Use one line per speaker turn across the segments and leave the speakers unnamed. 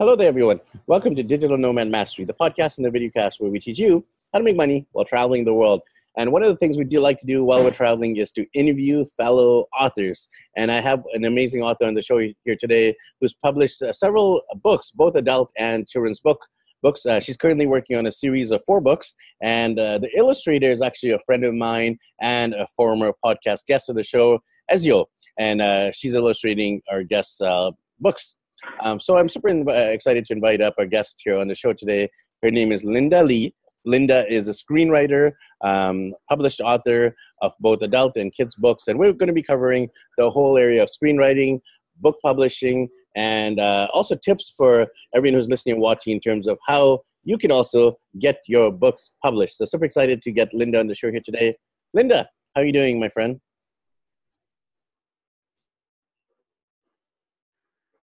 Hello there, everyone. Welcome to Digital Nomad Mastery, the podcast and the videocast where we teach you how to make money while traveling the world. And one of the things we do like to do while we're traveling is to interview fellow authors. And I have an amazing author on the show here today who's published uh, several books, both adult and children's book books. Uh, she's currently working on a series of four books, and uh, the illustrator is actually a friend of mine and a former podcast guest of the show, Ezio. And uh, she's illustrating our guests' uh, books. Um, so I'm super inv- uh, excited to invite up our guest here on the show today. Her name is Linda Lee. Linda is a screenwriter, um, published author of both adult and kids books, and we're going to be covering the whole area of screenwriting, book publishing, and uh, also tips for everyone who's listening and watching in terms of how you can also get your books published. So super excited to get Linda on the show here today. Linda, how are you doing, my friend?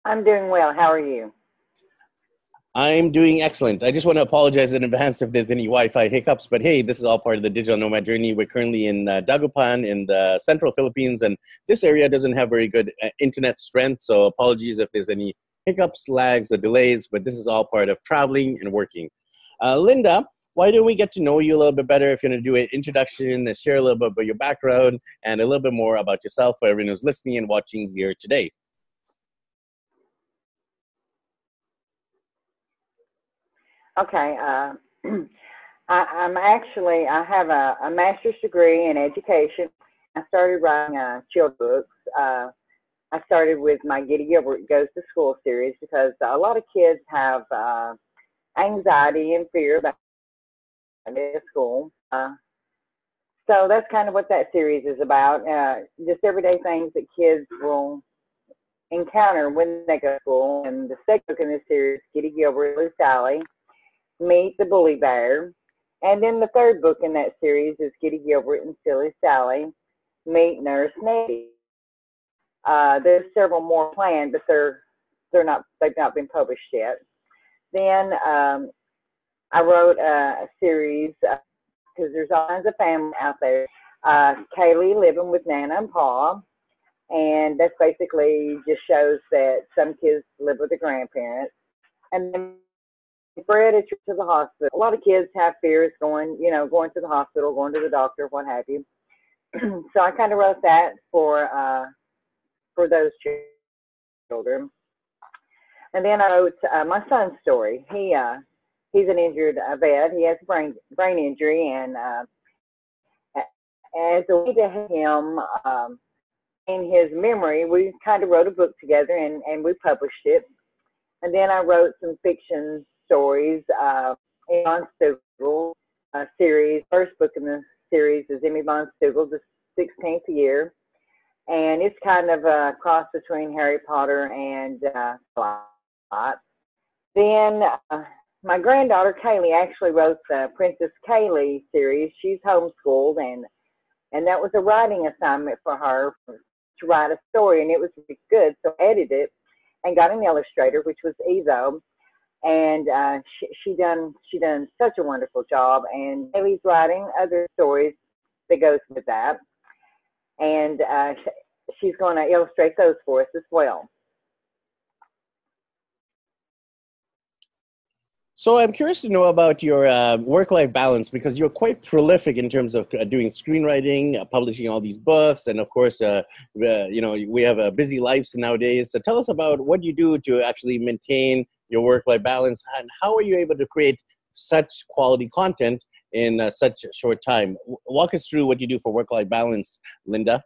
I'm doing well. How are you?
I'm doing excellent. I just want to apologize in advance if there's any Wi-Fi hiccups, but hey, this is all part of the digital nomad journey. We're currently in uh, Dagupan in the central Philippines, and this area doesn't have very good uh, internet strength. So apologies if there's any hiccups, lags, or delays. But this is all part of traveling and working. Uh, Linda, why don't we get to know you a little bit better? If you're going to do an introduction and share a little bit about your background and a little bit more about yourself for everyone who's listening and watching here today.
Okay. Uh, I, am actually, I have a, a, master's degree in education. I started writing uh, children's books. Uh, I started with my Giddy Gilbert Goes to School series because a lot of kids have uh, anxiety and fear about going to school. Uh, so that's kind of what that series is about. Uh, just everyday things that kids will encounter when they go to school. And the second book in this series, Giddy Gilbert, Lou Sally, Meet the Bully Bear. And then the third book in that series is Giddy Gilbert and Silly Sally Meet Nurse Nettie. Uh, there's several more planned, but they're they're not they've not been published yet. Then um, I wrote a, a series because uh, there's all kinds of family out there. Uh, Kaylee living with Nana and Pa, and that's basically just shows that some kids live with their grandparents. And then Fred is to the hospital. A lot of kids have fears going, you know, going to the hospital, going to the doctor, what have you. so I kind of wrote that for uh, for those children. And then I wrote uh, my son's story. He uh, he's an injured vet. He has brain brain injury, and uh, as a way to help him um, in his memory, we kind of wrote a book together, and and we published it. And then I wrote some fiction stories. Uh, Stugel uh, series. First book in the series is Emmy von Stugel, the 16th year. And it's kind of a cross between Harry Potter and uh. Then uh, my granddaughter Kaylee actually wrote the Princess Kaylee series. She's homeschooled, and and that was a writing assignment for her to write a story, and it was really good. So I edited it and got an illustrator, which was Ezo, and uh, she, she done she done such a wonderful job. And Haley's writing other stories that goes with that, and uh, she's going to illustrate those for us as well.
So I'm curious to know about your uh, work-life balance because you're quite prolific in terms of uh, doing screenwriting, uh, publishing all these books, and of course, uh, you know we have busy lives nowadays. So tell us about what you do to actually maintain your work-life balance, and how are you able to create such quality content in uh, such a short time? Walk us through what you do for work-life balance, Linda.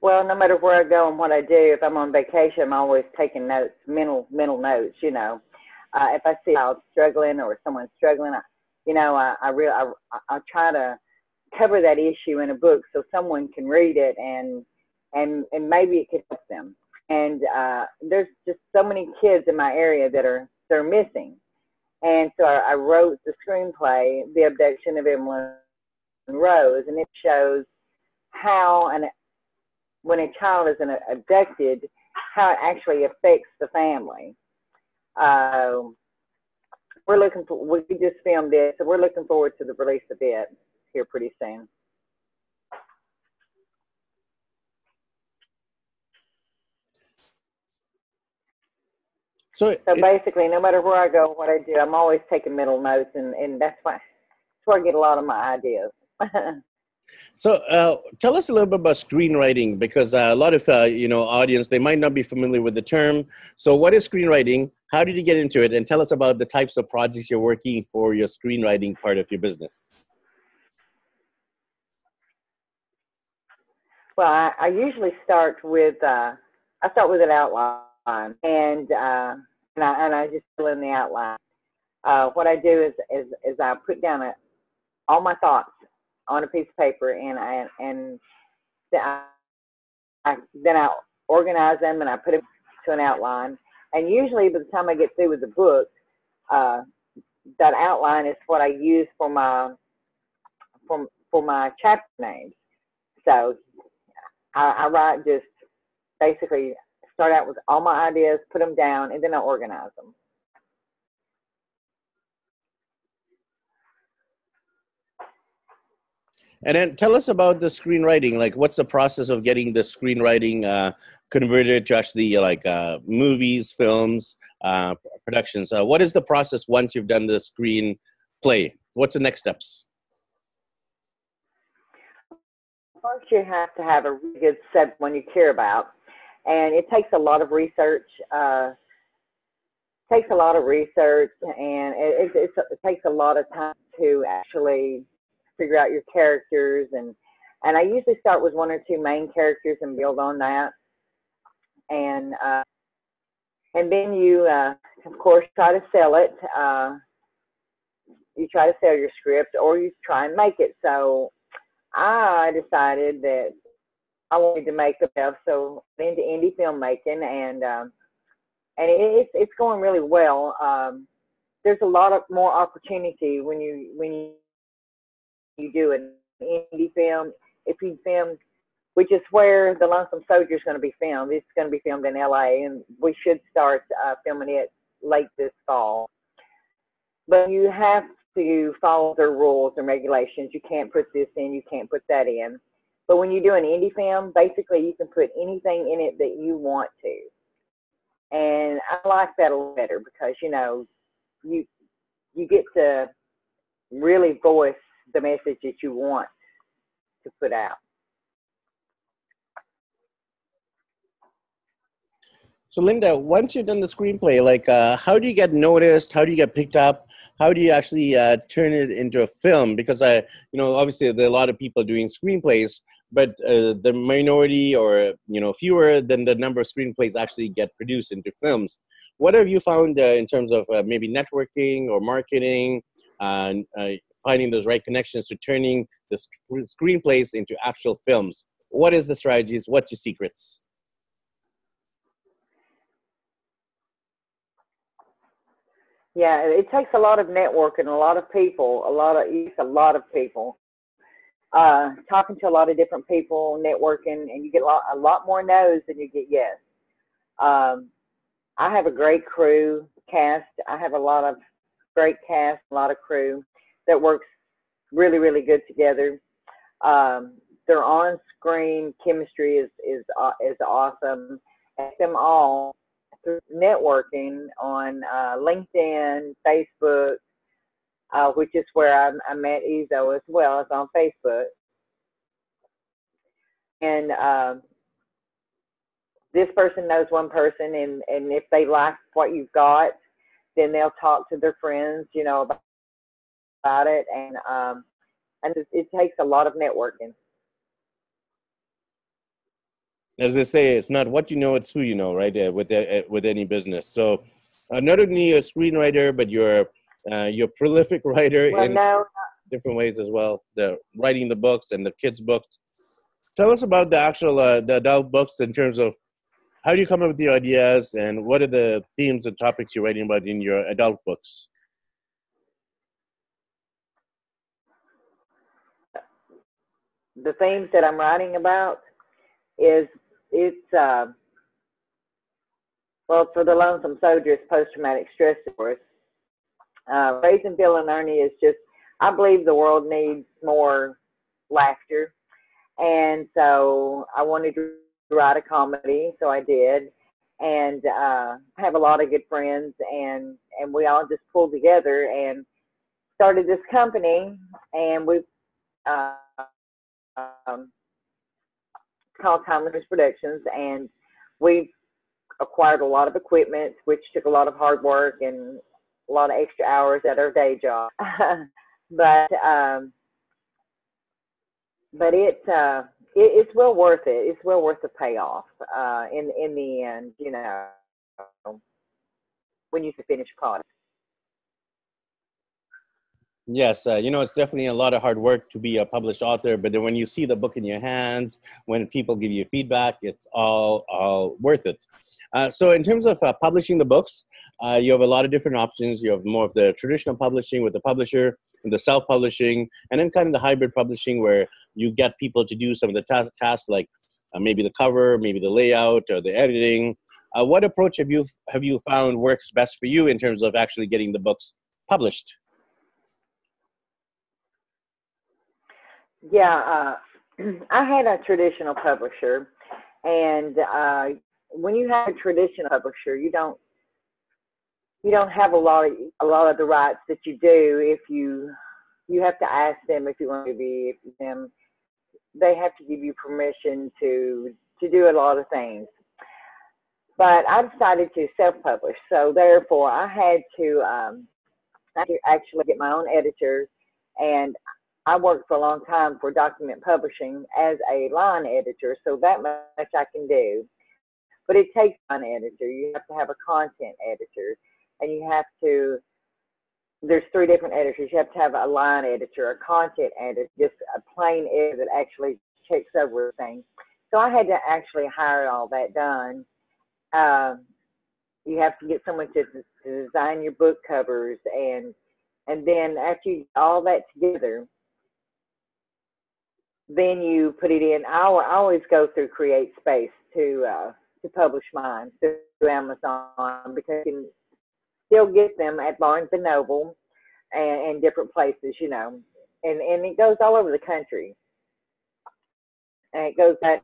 Well, no matter where I go and what I do, if I'm on vacation, I'm always taking notes, mental mental notes. You know, uh, if I see child struggling or someone struggling, I, you know, I I, I I try to cover that issue in a book so someone can read it and and and maybe it could help them. And uh, there's just so many kids in my area that are they're missing, and so I, I wrote the screenplay, The Abduction of Evelyn Rose, and it shows how an when a child is an, abducted, how it actually affects the family. Uh, we're looking for, we just filmed it, so we're looking forward to the release of it here pretty soon. So, so basically, no matter where I go, what I do, I'm always taking mental notes, and, and that's why that's where I get a lot of my ideas.
so, uh, tell us a little bit about screenwriting, because uh, a lot of uh, you know audience they might not be familiar with the term. So, what is screenwriting? How did you get into it? And tell us about the types of projects you're working for your screenwriting part of your business.
Well, I, I usually start with uh, I start with an outline, and uh, and I and I just fill in the outline. Uh, what I do is is is I put down a, all my thoughts on a piece of paper, and I and then I, I then I organize them and I put them to an outline. And usually, by the time I get through with the book, uh, that outline is what I use for my for for my chapter names. So I, I write just basically start out with all my ideas, put them down, and then I organize them.
And then tell us about the screenwriting. Like, what's the process of getting the screenwriting uh, converted to actually like uh, movies, films, uh, productions? Uh, what is the process once you've done the screenplay? What's the next steps?
first you have to have a really good set one you care about, and it takes a lot of research. Uh, takes a lot of research, and it, it, it takes a lot of time to actually figure out your characters and and I usually start with one or two main characters and build on that, and uh, and then you uh, of course try to sell it. Uh, you try to sell your script, or you try and make it. So I decided that I wanted to make the best, so into indie filmmaking, and um, and it's it's going really well. Um, there's a lot of more opportunity when you when you you do an indie film. If you film, which is where the Lonesome Soldier is going to be filmed. It's going to be filmed in LA, and we should start uh, filming it late this fall. But you have to follow their rules and regulations. You can't put this in, you can't put that in. But when you do an indie film, basically you can put anything in it that you want to. And I like that a little better because you know, you you get to really voice the message that you want to put out.
So Linda, once you've done the screenplay, like uh, how do you get noticed? How do you get picked up? How do you actually uh, turn it into a film? Because I, you know, obviously there are a lot of people doing screenplays, but uh, the minority or you know fewer than the number of screenplays actually get produced into films. What have you found uh, in terms of uh, maybe networking or marketing, and uh, finding those right connections to turning the sc- screenplays into actual films? What is the strategies? What's your secrets?
Yeah, it takes a lot of networking, a lot of people, a lot of it's a lot of people. Uh, talking to a lot of different people, networking, and you get a lot, a lot more no's than you get yes. Um, I have a great crew cast. I have a lot of great cast, a lot of crew that works really, really good together. Um, their on-screen chemistry is is uh, is awesome. At them all through networking on uh, LinkedIn, Facebook, uh, which is where I, I met Ezo as well as on Facebook. And uh, this person knows one person, and, and if they like what you've got, then they'll talk to their friends, you know, about, about it. And um, and it, it takes a lot of networking
as they say, it's not what you know, it's who you know, right? Uh, with uh, with any business. So, uh, not only a screenwriter, but you're uh, you're a prolific writer well, in no. different ways as well. The writing the books and the kids' books. Tell us about the actual uh, the adult books in terms of how do you come up with the ideas and what are the themes and topics you're writing about in your adult books.
The themes that I'm writing about is it's uh, well for the lonesome soldiers post-traumatic stress disorder. Uh, raising Bill and Ernie is just I believe the world needs more laughter, and so I wanted to write a comedy, so I did. and uh, have a lot of good friends, and and we all just pulled together and started this company, and we uh, um, called Timeless Productions, and we've acquired a lot of equipment, which took a lot of hard work and a lot of extra hours at our day job. but um, but it's uh, it, it's well worth it. It's well worth the payoff uh, in in the end. You know, when you finish product.
Yes, uh, you know, it's definitely a lot of hard work to be a published author, but then when you see the book in your hands, when people give you feedback, it's all, all worth it. Uh, so, in terms of uh, publishing the books, uh, you have a lot of different options. You have more of the traditional publishing with the publisher, the self publishing, and then kind of the hybrid publishing where you get people to do some of the ta- tasks like uh, maybe the cover, maybe the layout, or the editing. Uh, what approach have you, have you found works best for you in terms of actually getting the books published?
Yeah, uh, I had a traditional publisher, and uh, when you have a traditional publisher, you don't you don't have a lot of a lot of the rights that you do if you you have to ask them if you want to be them they have to give you permission to to do a lot of things. But i decided to self-publish so therefore i had to um I had to actually get my own editor and I worked for a long time for document publishing as a line editor, so that much I can do. But it takes an editor. You have to have a content editor, and you have to. There's three different editors. You have to have a line editor, a content editor, just a plain editor that actually checks over things. So I had to actually hire all that done. Um, you have to get someone to, to design your book covers, and and then after you get all that together then you put it in. I, always go through Create Space to uh, to publish mine through Amazon because you can still get them at Barnes and Noble and, and different places, you know, and and it goes all over the country. And it goes that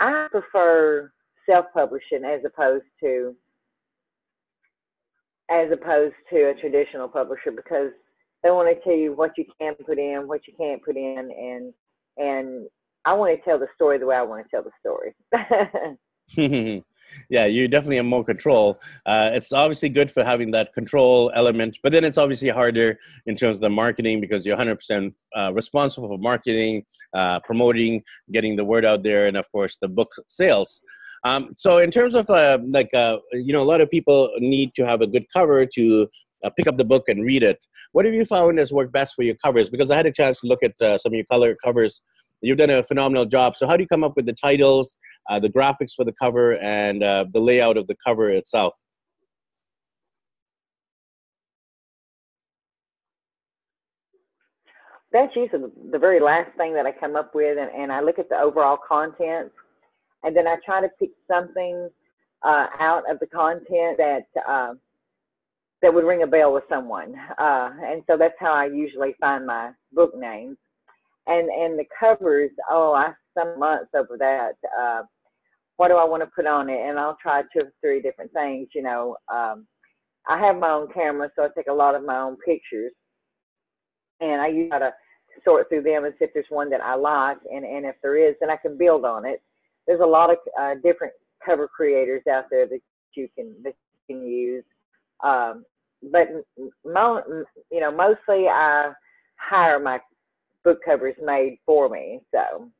I prefer self-publishing as opposed to as opposed to a traditional publisher because they want to tell you what you can put in, what you can't put in, and and I want to tell the story the way I want to tell the story.
yeah, you definitely have more control. Uh, it's obviously good for having that control element, but then it's obviously harder in terms of the marketing because you're 100% uh, responsible for marketing, uh, promoting, getting the word out there, and of course the book sales. Um, so, in terms of uh, like, uh, you know, a lot of people need to have a good cover to uh, pick up the book and read it. What have you found has worked best for your covers? Because I had a chance to look at uh, some of your color covers. You've done a phenomenal job. So, how do you come up with the titles, uh, the graphics for the cover, and uh, the layout of the cover itself?
That's usually the very last thing that I come up with, and, and I look at the overall content, and then I try to pick something uh, out of the content that uh, that would ring a bell with someone. Uh, and so that's how I usually find my book names. And and the covers, oh, I some months over that. Uh, what do I want to put on it? And I'll try two or three different things. You know, um, I have my own camera, so I take a lot of my own pictures, and I use how to sort through them and see if there's one that I like, and and if there is, then I can build on it. There's a lot of uh, different cover creators out there that you can that you can use. Um, but mo- you know, mostly I hire my book covers made for me. So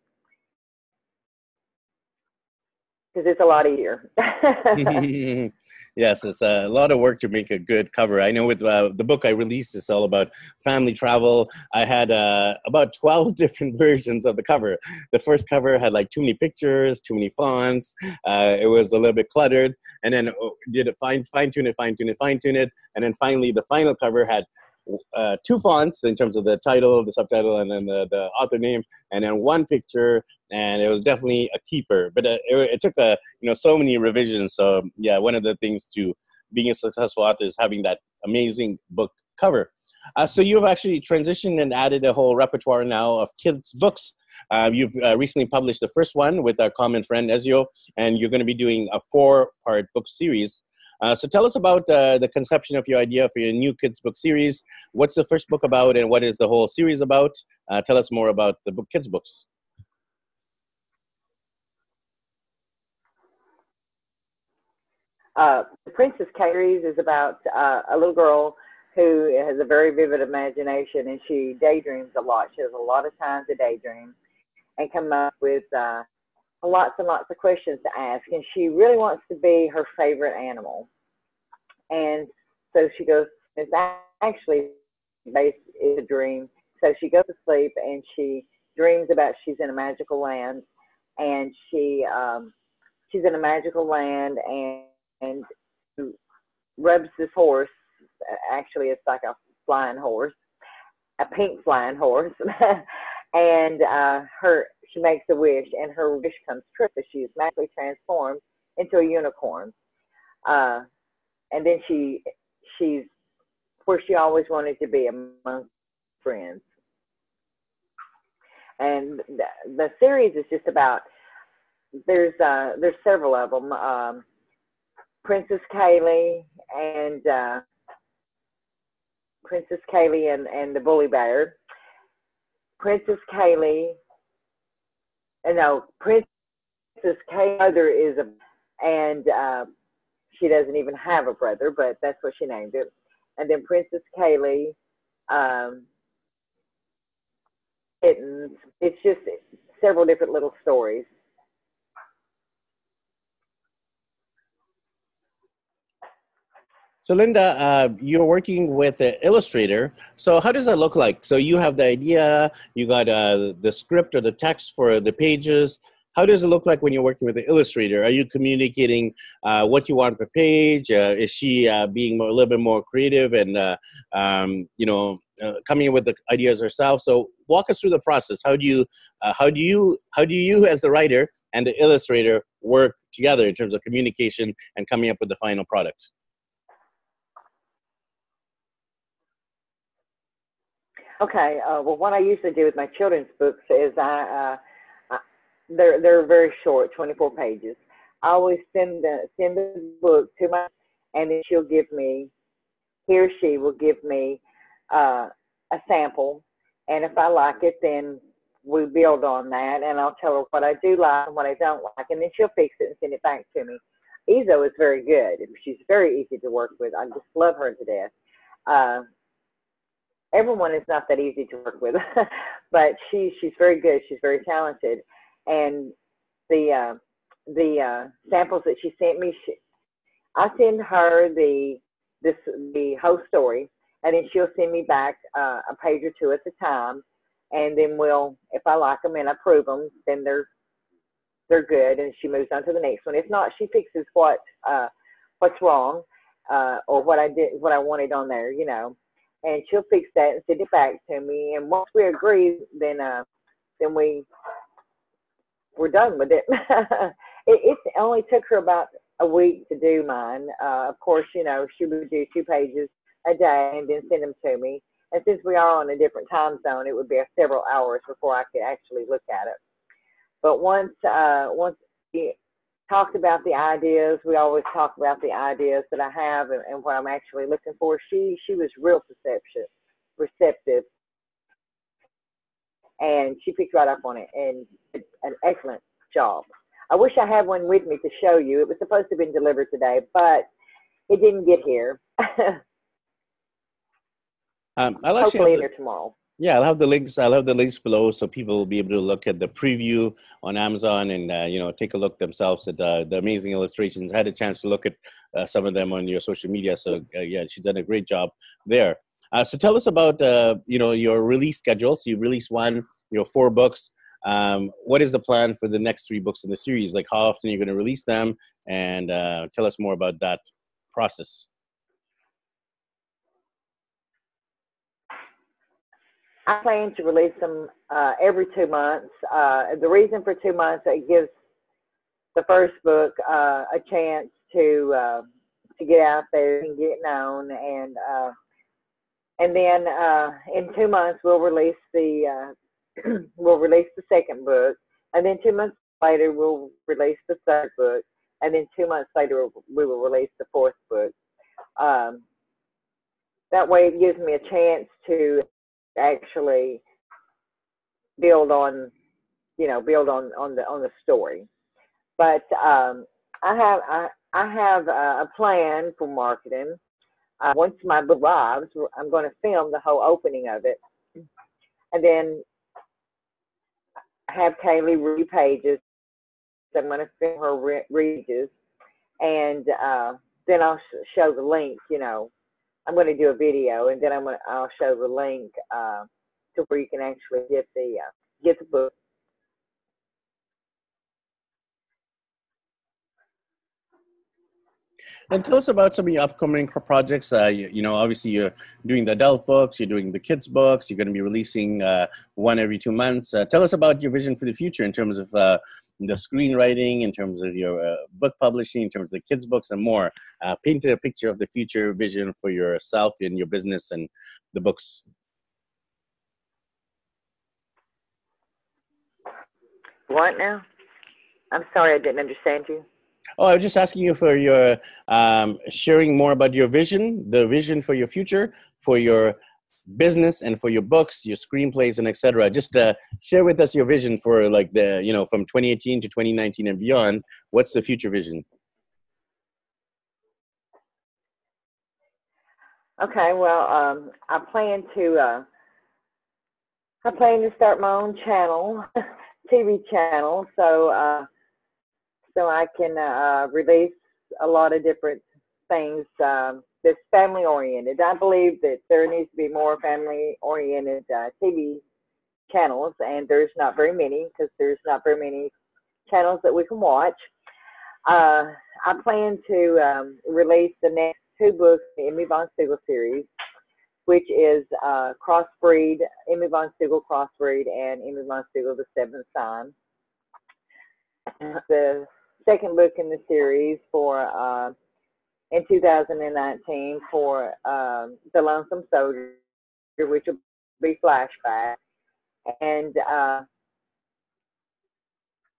because it's a lot easier.
yes, it's a lot of work to make a good cover. I know with uh, the book I released, it's all about family travel. I had uh, about 12 different versions of the cover. The first cover had like too many pictures, too many fonts. Uh, it was a little bit cluttered. And then oh, did it fine, fine tune it, fine tune it, fine tune it. And then finally, the final cover had uh, two fonts in terms of the title, the subtitle, and then the, the author name, and then one picture, and it was definitely a keeper. But uh, it, it, took a you know so many revisions. So yeah, one of the things to being a successful author is having that amazing book cover. Uh, so you've actually transitioned and added a whole repertoire now of kids' books. Uh, you've uh, recently published the first one with our common friend Ezio, and you're going to be doing a four-part book series. Uh, so tell us about uh, the conception of your idea for your new kids book series. What's the first book about, and what is the whole series about? Uh, tell us more about the book, kids books.
Uh, the Princess Kaylee's is about uh, a little girl who has a very vivid imagination and she daydreams a lot. She has a lot of time to daydream and come up with uh, lots and lots of questions to ask. And she really wants to be her favorite animal. And so she goes, it's actually based is a dream. So she goes to sleep and she dreams about she's in a magical land and she um, she's in a magical land and and rubs this horse. Actually, it's like a flying horse, a pink flying horse, and uh, her she makes a wish, and her wish comes true. So she is magically transformed into a unicorn. Uh, and then she she's where she always wanted to be among friends. And the, the series is just about there's uh, there's several of them. Um, Princess Kaylee and uh, Princess Kaylee and, and the Bully Bear. Princess Kaylee, and uh, no, Princess Kaylee mother is a, and uh, she doesn't even have a brother, but that's what she named it. And then Princess Kaylee, um, kittens. It's just several different little stories.
So, Linda, uh, you're working with the illustrator. So, how does that look like? So, you have the idea, you got uh, the script or the text for the pages. How does it look like when you're working with the illustrator? Are you communicating uh, what you want per page? Uh, is she uh, being more, a little bit more creative and, uh, um, you know, coming in with the ideas herself? So, walk us through the process. How do you, how do you, how do you, as the writer and the illustrator, work together in terms of communication and coming up with the final product?
Okay. Uh, well, what I usually do with my children's books is I, uh, I they're they're very short, 24 pages. I always send the send the book to my, and then she'll give me, he or she will give me uh, a sample, and if I like it, then we build on that, and I'll tell her what I do like and what I don't like, and then she'll fix it and send it back to me. Ezo is very good. She's very easy to work with. I just love her to death. Uh, everyone is not that easy to work with, but she she's very good. She's very talented, and the uh, the uh, samples that she sent me, she, I send her the this the whole story, and then she'll send me back uh, a page or two at the time, and then we'll if I like them and approve them, then they're they're good, and she moves on to the next one. If not, she fixes what uh, what's wrong uh, or what I did what I wanted on there, you know and she'll fix that and send it back to me. And once we agree, then uh, then we we're done with it. it. It only took her about a week to do mine. Uh, of course, you know she would do two pages a day and then send them to me. And since we are on a different time zone, it would be several hours before I could actually look at it. But once uh, once talked about the ideas. We always talk about the ideas that I have and, and what I'm actually looking for. She she was real perceptive, receptive, and she picked right up on it and did an excellent job. I wish I had one with me to show you. It was supposed to have been delivered today, but it didn't get here.
um,
I'll Hopefully, either tomorrow.
Yeah, I'll have the links. I'll have the links below, so people will be able to look at the preview on Amazon and uh, you know take a look themselves at uh, the amazing illustrations. I had a chance to look at uh, some of them on your social media, so uh, yeah, she's done a great job there. Uh, so tell us about uh, you know your release schedule. So you release one, you know, four books. Um, what is the plan for the next three books in the series? Like how often are you going to release them? And tell us more about that process.
I plan to release them uh, every two months. Uh, the reason for two months it gives the first book uh, a chance to uh, to get out there and get known and uh, and then uh, in two months we'll release the uh, we'll release the second book, and then two months later we'll release the third book, and then two months later we will release the fourth book. Um, that way, it gives me a chance to actually build on, you know, build on on the on the story. But um, I have I, I have a plan for marketing. Uh, once my book arrives, I'm going to film the whole opening of it, and then have Kaylee read pages. I'm going to film her re- reads, and uh, then I'll sh- show the link. You know, I'm going to do a video, and then I'm going to I'll show the link uh, to where you can actually get the uh, get the book.
And tell us about some of your upcoming projects. Uh, you, you, know, obviously you're doing the adult books, you're doing the kids books, you're going to be releasing uh, one every two months. Uh, tell us about your vision for the future in terms of uh, the screenwriting, in terms of your uh, book publishing, in terms of the kids' books, and more. Uh, paint a picture of the future vision for yourself and your business and the books.
What now? I'm sorry, I didn't understand you.
Oh, I was just asking you for your um, sharing more about your vision, the vision for your future, for your business and for your books, your screenplays, and etc. Just uh, share with us your vision for like the you know from 2018 to 2019 and beyond. What's the future vision?
Okay, well, um, I plan to uh, I plan to start my own channel, TV channel, so uh, so I can uh, release a lot of different things. Um, that's family oriented. I believe that there needs to be more family oriented uh, TV channels, and there's not very many because there's not very many channels that we can watch. Uh, I plan to um, release the next two books in the Emmy Von Siegel series, which is uh, Crossbreed, Emmy Von Siegel Crossbreed, and Emmy Von Siegel The Seventh Sign. The second book in the series for uh, in 2019 for um, The Lonesome Soldier, which will be flashback. And uh,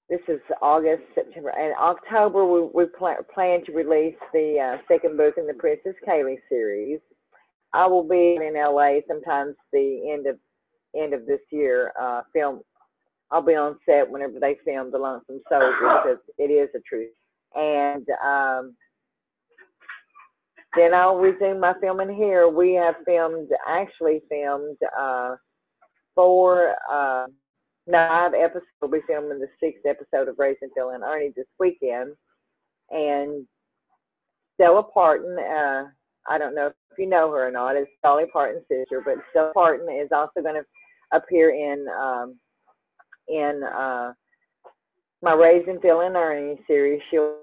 this is August, September, and October we, we pl- plan to release the uh, second book in the Princess Kaylee series. I will be in LA sometimes the end of end of this year. Uh, film, I'll be on set whenever they film The Lonesome Soldier because it is a truth. And um, then I'll resume my filming here. We have filmed, actually filmed uh, four, uh, five episodes. We'll be filming the sixth episode of Raising Phil and Ernie this weekend. And Stella Parton, uh, I don't know if you know her or not, is Dolly Parton's sister, but Stella Parton is also going to appear in um, in uh, my Raising Phil and Ernie series. She'll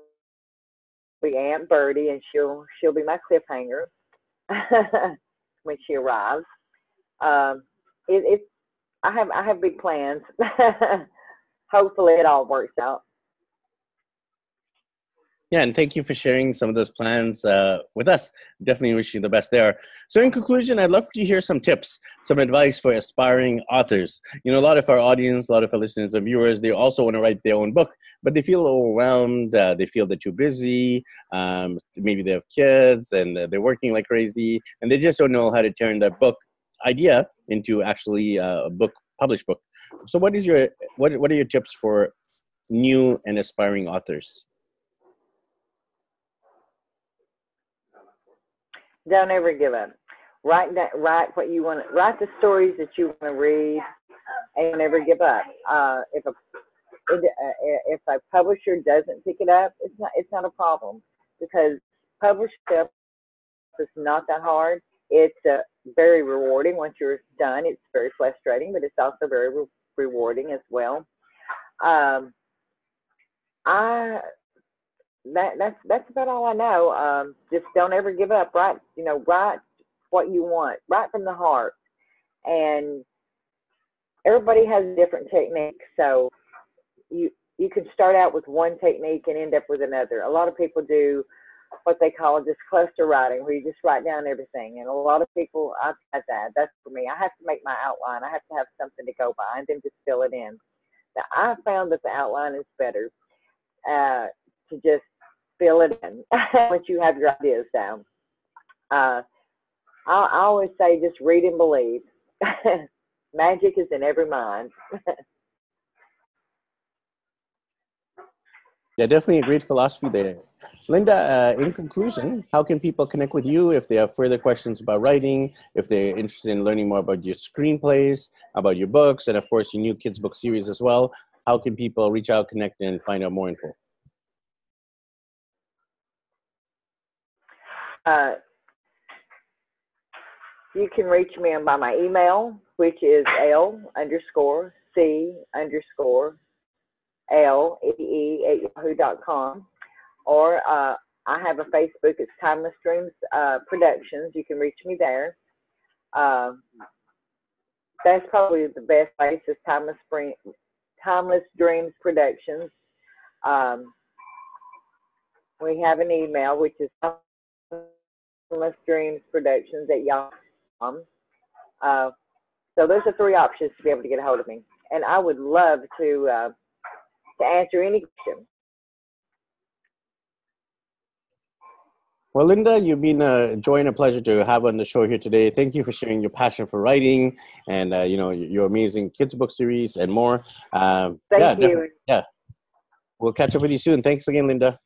be Aunt Birdie, and she'll she'll be my cliffhanger when she arrives. Um, it, it's I have I have big plans. Hopefully, it all works out.
Yeah, and thank you for sharing some of those plans uh, with us. Definitely wish you the best there. So, in conclusion, I'd love to hear some tips, some advice for aspiring authors. You know, a lot of our audience, a lot of our listeners and viewers, they also want to write their own book, but they feel overwhelmed. Uh, they feel they're too busy. Um, maybe they have kids and uh, they're working like crazy, and they just don't know how to turn that book idea into actually uh, a book, published book. So, what is your what What are your tips for new and aspiring authors?
Don't ever give up. Write that. Write what you want. Write the stories that you want to read, and never give up. Uh, if a uh, if a publisher doesn't pick it up, it's not it's not a problem because published stuff is not that hard. It's uh, very rewarding once you're done. It's very frustrating, but it's also very re- rewarding as well. Um, I that that's that's about all I know. Um, just don't ever give up. Write, you know, write what you want. Write from the heart. And everybody has different techniques, so you you can start out with one technique and end up with another. A lot of people do what they call just cluster writing, where you just write down everything. And a lot of people, I've had that. That's for me. I have to make my outline. I have to have something to go by and then just fill it in. Now, I found that the outline is better uh, to just fill it in once you have your ideas down. Uh, I, I always say just read and believe. Magic is in every mind.
Yeah, definitely a great philosophy there. Linda, uh, in conclusion, how can people connect with you if they have further questions about writing, if they're interested in learning more about your screenplays, about your books, and of course your new kids book series as well? How can people reach out, connect, and find out more info?
Uh, you can reach me by my email, which is L underscore C underscore L E E at yahoo.com. Or uh, I have a Facebook, it's Timeless Dreams uh, Productions. You can reach me there. Uh, that's probably the best place is Timeless, Spring, Timeless Dreams Productions. Um, we have an email, which is Dreams Productions at yahoo.com. Uh, so those are three options to be able to get a hold of me. And I would love to uh, to answer any question.
Well, Linda, you've been a joy and a pleasure to have on the show here today. Thank you for sharing your passion for writing and uh, you know your amazing kids book series and more.
Um, Thank
yeah,
you.
Yeah, we'll catch up with you soon. Thanks again, Linda.